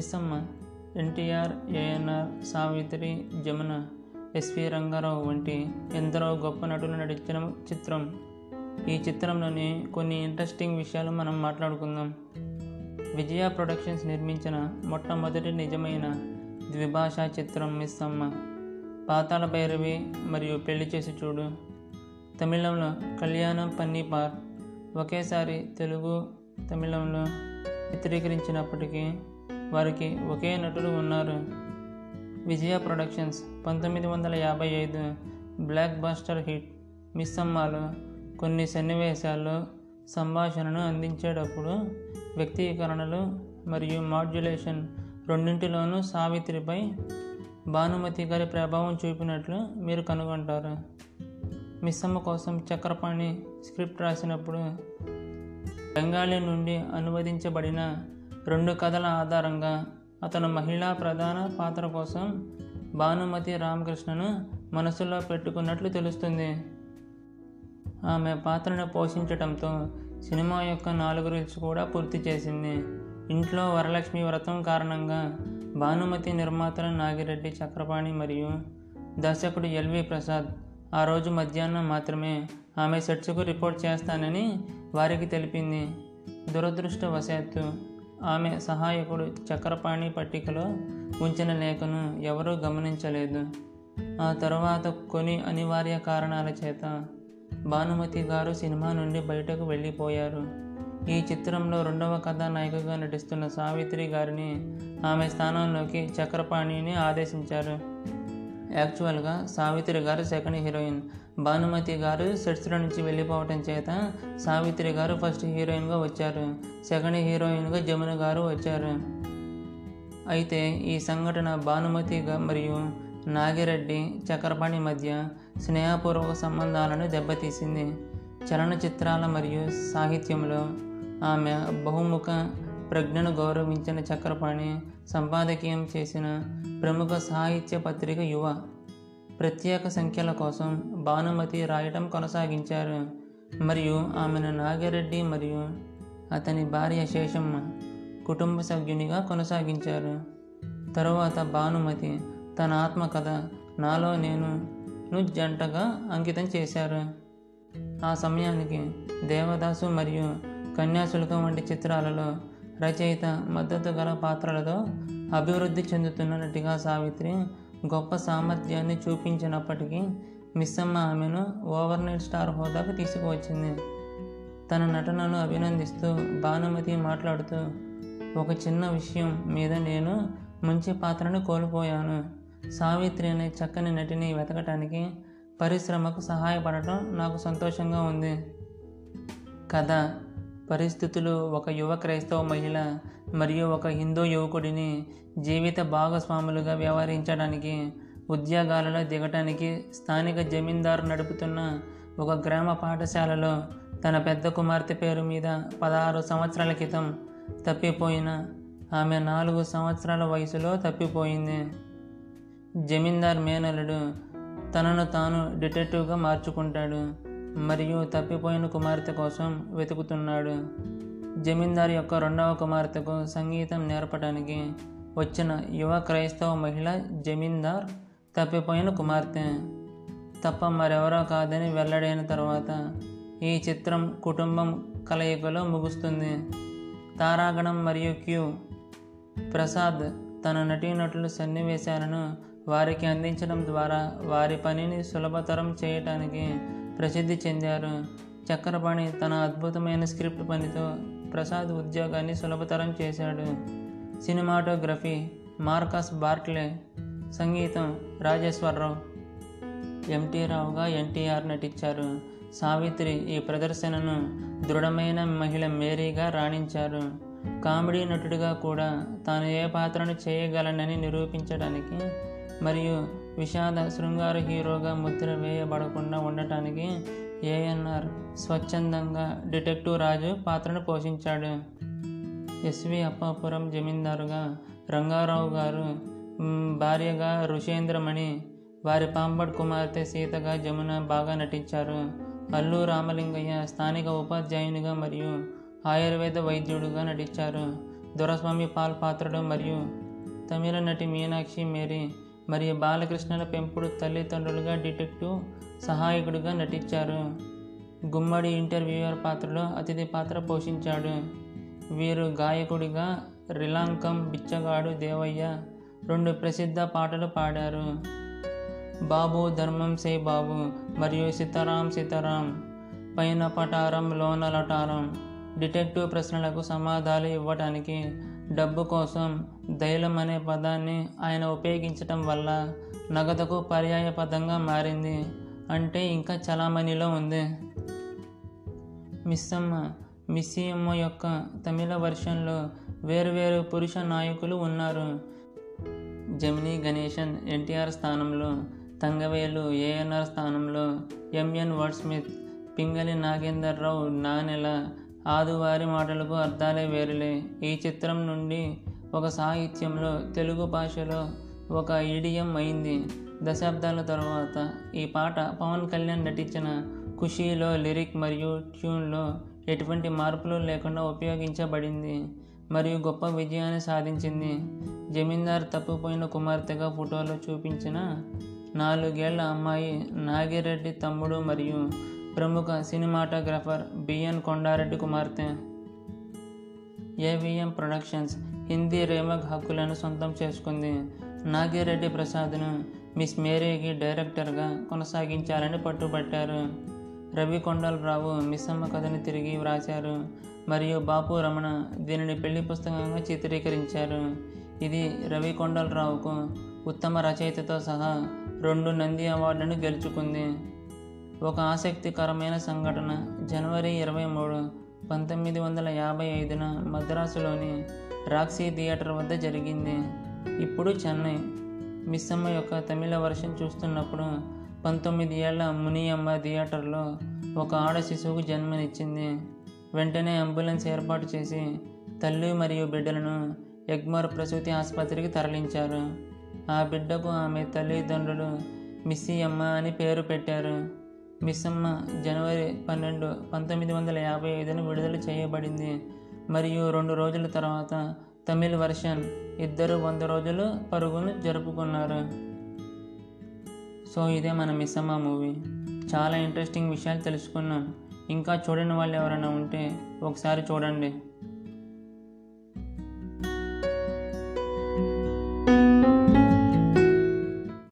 మిస్సమ్మ ఎన్టీఆర్ ఏఎన్ఆర్ సావిత్రి జమున ఎస్వి రంగారావు వంటి ఎందరో గొప్ప నటులు నటించిన చిత్రం. ఈ చిత్రంలోని కొన్ని ఇంట్రెస్టింగ్ విషయాలు మనం మాట్లాడుకుందాం. విజయ ప్రొడక్షన్స్ నిర్మించిన మొట్టమొదటి నిజమైన ద్విభాషా చిత్రం మిస్ అమ్మ పాతాళ భైరవి మరియు పెళ్ళి చేసి చూడు. తమిళంలో కళ్యాణం పన్నీపార్ ఒకేసారి తెలుగు తమిళంలో చిత్రీకరించినప్పటికీ వారికి ఒకే నటుడు ఉన్నారు. విజయ ప్రొడక్షన్స్ పంతొమ్మిది వందల యాభై ఐదు బ్లాక్ బాస్టర్ హిట్ మిస్ అమ్మాలో కొన్ని సన్నివేశాల్లో సంభాషణను అందించేటప్పుడు వ్యక్తీకరణలు మరియు మాడ్యులేషన్ రెండింటిలోనూ సావిత్రిపై భానుమతి గారి ప్రభావం చూపినట్లు మీరు కనుగొంటారు. మిస్సమ్మ కోసం చక్రపాణి స్క్రిప్ట్ రాసినప్పుడు బెంగాలీ నుండి అనువదించబడిన రెండు కథల ఆధారంగా అతను మహిళా ప్రధాన పాత్ర కోసం భానుమతి రామకృష్ణను మనసులో పెట్టుకున్నట్లు తెలుస్తుంది. ఆమె పాత్రను పోషించడంతో సినిమా యొక్క నాలుగు రీల్స్ కూడా పూర్తి చేసింది. ఇంట్లో వరలక్ష్మి వ్రతం కారణంగా భానుమతి నిర్మాత నాగిరెడ్డి చక్రపాణి మరియు దర్శకుడు ఎల్వి ప్రసాద్ ఆ రోజు మధ్యాహ్నం మాత్రమే ఆమె సెట్స్కు రిపోర్ట్ చేస్తానని వారికి తెలిపింది. దురదృష్టవశాత్తు ఆమె సహాయకుడు చక్రపాణి పట్టికలో ఉంచిన లేఖను ఎవరూ గమనించలేదు. ఆ తరువాత కొన్ని అనివార్య కారణాల చేత భానుమతి గారు సినిమా నుండి బయటకు వెళ్ళిపోయారు. ఈ చిత్రంలో రెండవ కథానాయికగా నటిస్తున్న సావిత్రి గారిని ఆమె స్థానంలోకి చక్రపాణిని ఆదేశించారు. యాక్చువల్గా సావిత్రి గారు సెకండ్ హీరోయిన్. భానుమతి గారు సెట్స్లో నుంచి వెళ్ళిపోవటం చేత సావిత్రి గారు ఫస్ట్ హీరోయిన్గా వచ్చారు. సెకండ్ హీరోయిన్గా జమున గారు వచ్చారు. అయితే ఈ సంఘటన భానుమతి మరియు నాగిరెడ్డి చక్రపాణి మధ్య స్నేహపూర్వక సంబంధాలను దెబ్బతీసింది. చలనచిత్రాల మరియు సాహిత్యంలో ఆమె బహుముఖ ప్రజ్ఞను గౌరవించిన చక్రపాణి సంపాదకీయం చేసిన ప్రముఖ సాహిత్య పత్రిక యువ ప్రత్యేక సంఖ్యల కోసం భానుమతి రాయటం కొనసాగించారు. మరియు ఆమెను నాగిరెడ్డి మరియు అతని భార్య శేషమ్మ కుటుంబ సభ్యునిగా కొనసాగించారు. తరువాత భానుమతి తన ఆత్మకథ నాలో నేను ను జంటగా అంకితం చేశారు. ఆ సమయానికి దేవదాసు మరియు కన్యాశుల్కం వంటి చిత్రాలలో రచయిత మద్దతు గల పాత్రలతో అభివృద్ధి చెందుతున్న నటిగా సావిత్రి గొప్ప సామర్థ్యాన్ని చూపించినప్పటికీ మిస్సమ్మ ఆమెను ఓవర్నైట్ స్టార్ హోదాకు తీసుకువచ్చింది. తన నటనను అభినందిస్తూ భానుమతి మాట్లాడుతూ ఒక చిన్న విషయం మీద నేను మంచి పాత్రను కోల్పోయాను. సావిత్రి అనే చక్కని నటిని వెతకటానికి పరిశ్రమకు సహాయపడటం నాకు సంతోషంగా ఉంది. కథ పరిస్థితులు ఒక యువ క్రైస్తవ మహిళ మరియు ఒక హిందూ యువకుడిని జీవిత భాగస్వాములుగా వ్యవహరించడానికి ఉద్యోగాలలో దిగటానికి స్థానిక జమీందారు నడుపుతున్న ఒక గ్రామ పాఠశాలలో తన పెద్ద కుమార్తె పేరు మీద పదహారు సంవత్సరాల క్రితం తప్పిపోయిన ఆమె నాలుగు సంవత్సరాల వయసులో తప్పిపోయింది. జమీందార్ మేనలుడు తనను తాను డిటెక్టివ్గా మార్చుకుంటాడు. మరియు తప్పిపోయిన కుమార్తె కోసం వెతుకుతున్నాడు. జమీందార్ యొక్క రెండవ కుమార్తెకు సంగీతం నేర్పడానికి వచ్చిన యువ క్రైస్తవ మహిళ జమీందార్ తప్పిపోయిన కుమార్తె. తప్ప మరెవరో కాదని వెల్లడైన తర్వాత ఈ చిత్రం కుటుంబం కలయికలో ముగుస్తుంది. తారాగణం మరియు క్యూ. ప్రసాద్ తన నటీనటుల సన్నివేశాలను వారికి అందించడం ద్వారా వారి పనిని సులభతరం చేయటానికి ప్రసిద్ధి చెందారు. చక్రపాణి తన అద్భుతమైన స్క్రిప్ట్ పనితో ప్రసాద్ ఉద్యోగాన్ని సులభతరం చేశాడు. సినిమాటోగ్రఫీ మార్కస్ బార్ట్లే సంగీతం రాజేశ్వరరావు ఎంటీ రావుగా ఎన్టీఆర్ నటించారు. సావిత్రి ఈ ప్రదర్శనను దృఢమైన మహిళ మేరీగా రాణించారు. కామెడీ నటుడిగా కూడా తాను ఏ పాత్రను చేయగలనని నిరూపించడానికి మరియు విషాద శృంగార హీరోగా ముద్ర వేయబడకుండా ఉండటానికి ఏఎన్ఆర్ స్వచ్ఛందంగా డిటెక్టివ్ రాజు పాత్రను పోషించాడు. ఎస్వి అప్పాపురం జమీందారుగా రంగారావు గారు భార్యగా ఋషేంద్రమణి వారి పాంబడ్ కుమార్తె సీతగా జమున బాగా నటించారు. అల్లు రామలింగయ్య స్థానిక ఉపాధ్యాయునిగా మరియు ఆయుర్వేద వైద్యుడుగా నటించారు. దొరస్వామి పాల్ పాత్రలు మరియు తమిళ నటి మీనాక్షి మేరీ మరియు బాలకృష్ణుల పెంపుడు తల్లిదండ్రులుగా డిటెక్టివ్ సహాయకుడిగా నటించారు. గుమ్మడి ఇంటర్వ్యూయర్ పాత్రలో అతిథి పాత్ర పోషించాడు. వీరు గాయకుడిగా రిలాంకం బిచ్చగాడు దేవయ్య రెండు ప్రసిద్ధ పాటలు పాడారు. బాబు ధర్మం సే బాబు మరియు సీతారాం సీతారాం పైన పటారం లోన లటారం డిటెక్టివ్ ప్రశ్నలకు సమాధానాలు ఇవ్వటానికి డబ్బు కోసం దైలం అనే పదాన్ని ఆయన ఉపయోగించటం వల్ల నగదుకు పర్యాయ పదంగా మారింది. అంటే ఇంకా చలామణిలో ఉంది. మిస్సమ్మ మిస్సియమ్మ యొక్క తమిళ వర్షన్లో వేరువేరు పురుష నాయకులు ఉన్నారు. జమినీ గణేశన్ ఎన్టీఆర్ స్థానంలో తంగవేలు ఏఎన్ఆర్ స్థానంలో ఎంఎన్ వర్డ్స్మిత్ పింగళి నాగేందర్ రావు నానెల ఆదువారి మాటలకు అర్థాలే వేరులే. ఈ చిత్రం నుండి ఒక సాహిత్యంలో తెలుగు భాషలో ఒక ఈడియం అయింది. దశాబ్దాల తర్వాత ఈ పాట పవన్ కళ్యాణ్ నటించిన ఖుషీలో లిరిక్ మరియు ట్యూన్లో ఎటువంటి మార్పులు లేకుండా ఉపయోగించబడింది మరియు గొప్ప విజయాన్ని సాధించింది. జమీందార్ తప్పిపోయిన కుమార్తెగా ఫోటోలో చూపించిన నాలుగేళ్ళ అమ్మాయి నాగిరెడ్డి తమ్ముడు మరియు ప్రముఖ సినిమాటోగ్రాఫర్ బిఎన్ కొండారెడ్డి కుమార్తె. ఏవిఎం ప్రొడక్షన్స్ హిందీ రేమక్ హక్కులను సొంతం చేసుకుంది. నాగిరెడ్డి ప్రసాద్ను మిస్ మేరీకి డైరెక్టర్గా కొనసాగించాలని పట్టుబట్టారు. రవి కొండలరావు మిస్సమ్మ కథని తిరిగి వ్రాశారు. మరియు బాపు రమణ దీనిని పెళ్ళి పుస్తకంగా చిత్రీకరించారు. ఇది రవి కొండలరావుకు ఉత్తమ రచయితతో సహా రెండు నంది అవార్డులను గెలుచుకుంది. ఒక ఆసక్తికరమైన సంఘటన. జనవరి ఇరవై మూడు పంతొమ్మిది వందల యాభై ఐదున మద్రాసులోని రాక్సీ థియేటర్ వద్ద జరిగింది. ఇప్పుడు చెన్నై. మిస్సమ్మ యొక్క తమిళ వర్షన్ చూస్తున్నప్పుడు పంతొమ్మిది ఏళ్ళ మునియమ్మ థియేటర్లో ఒక ఆడ శిశువుకు జన్మనిచ్చింది. వెంటనే అంబులెన్స్ ఏర్పాటు చేసి తల్లి మరియు బిడ్డలను ఎగ్మోర్ ప్రసూతి ఆసుపత్రికి తరలించారు. ఆ బిడ్డకు ఆమె తల్లిదండ్రులు మిస్సీ అమ్మ అని పేరు పెట్టారు. మిస్సమ్మ జనవరి పన్నెండు పంతొమ్మిది వందల యాభై ఐదున విడుదల చేయబడింది. మరియు రెండు రోజుల తర్వాత తమిళ్ వర్షన్ ఇద్దరు వంద రోజులు పరుగును జరుపుకున్నారు. సో ఇదే మన మిస్సమ్మ మూవీ. చాలా ఇంట్రెస్టింగ్ విషయాలు తెలుసుకున్నాం. ఇంకా చూడని వాళ్ళు ఎవరైనా ఉంటే ఒకసారి చూడండి.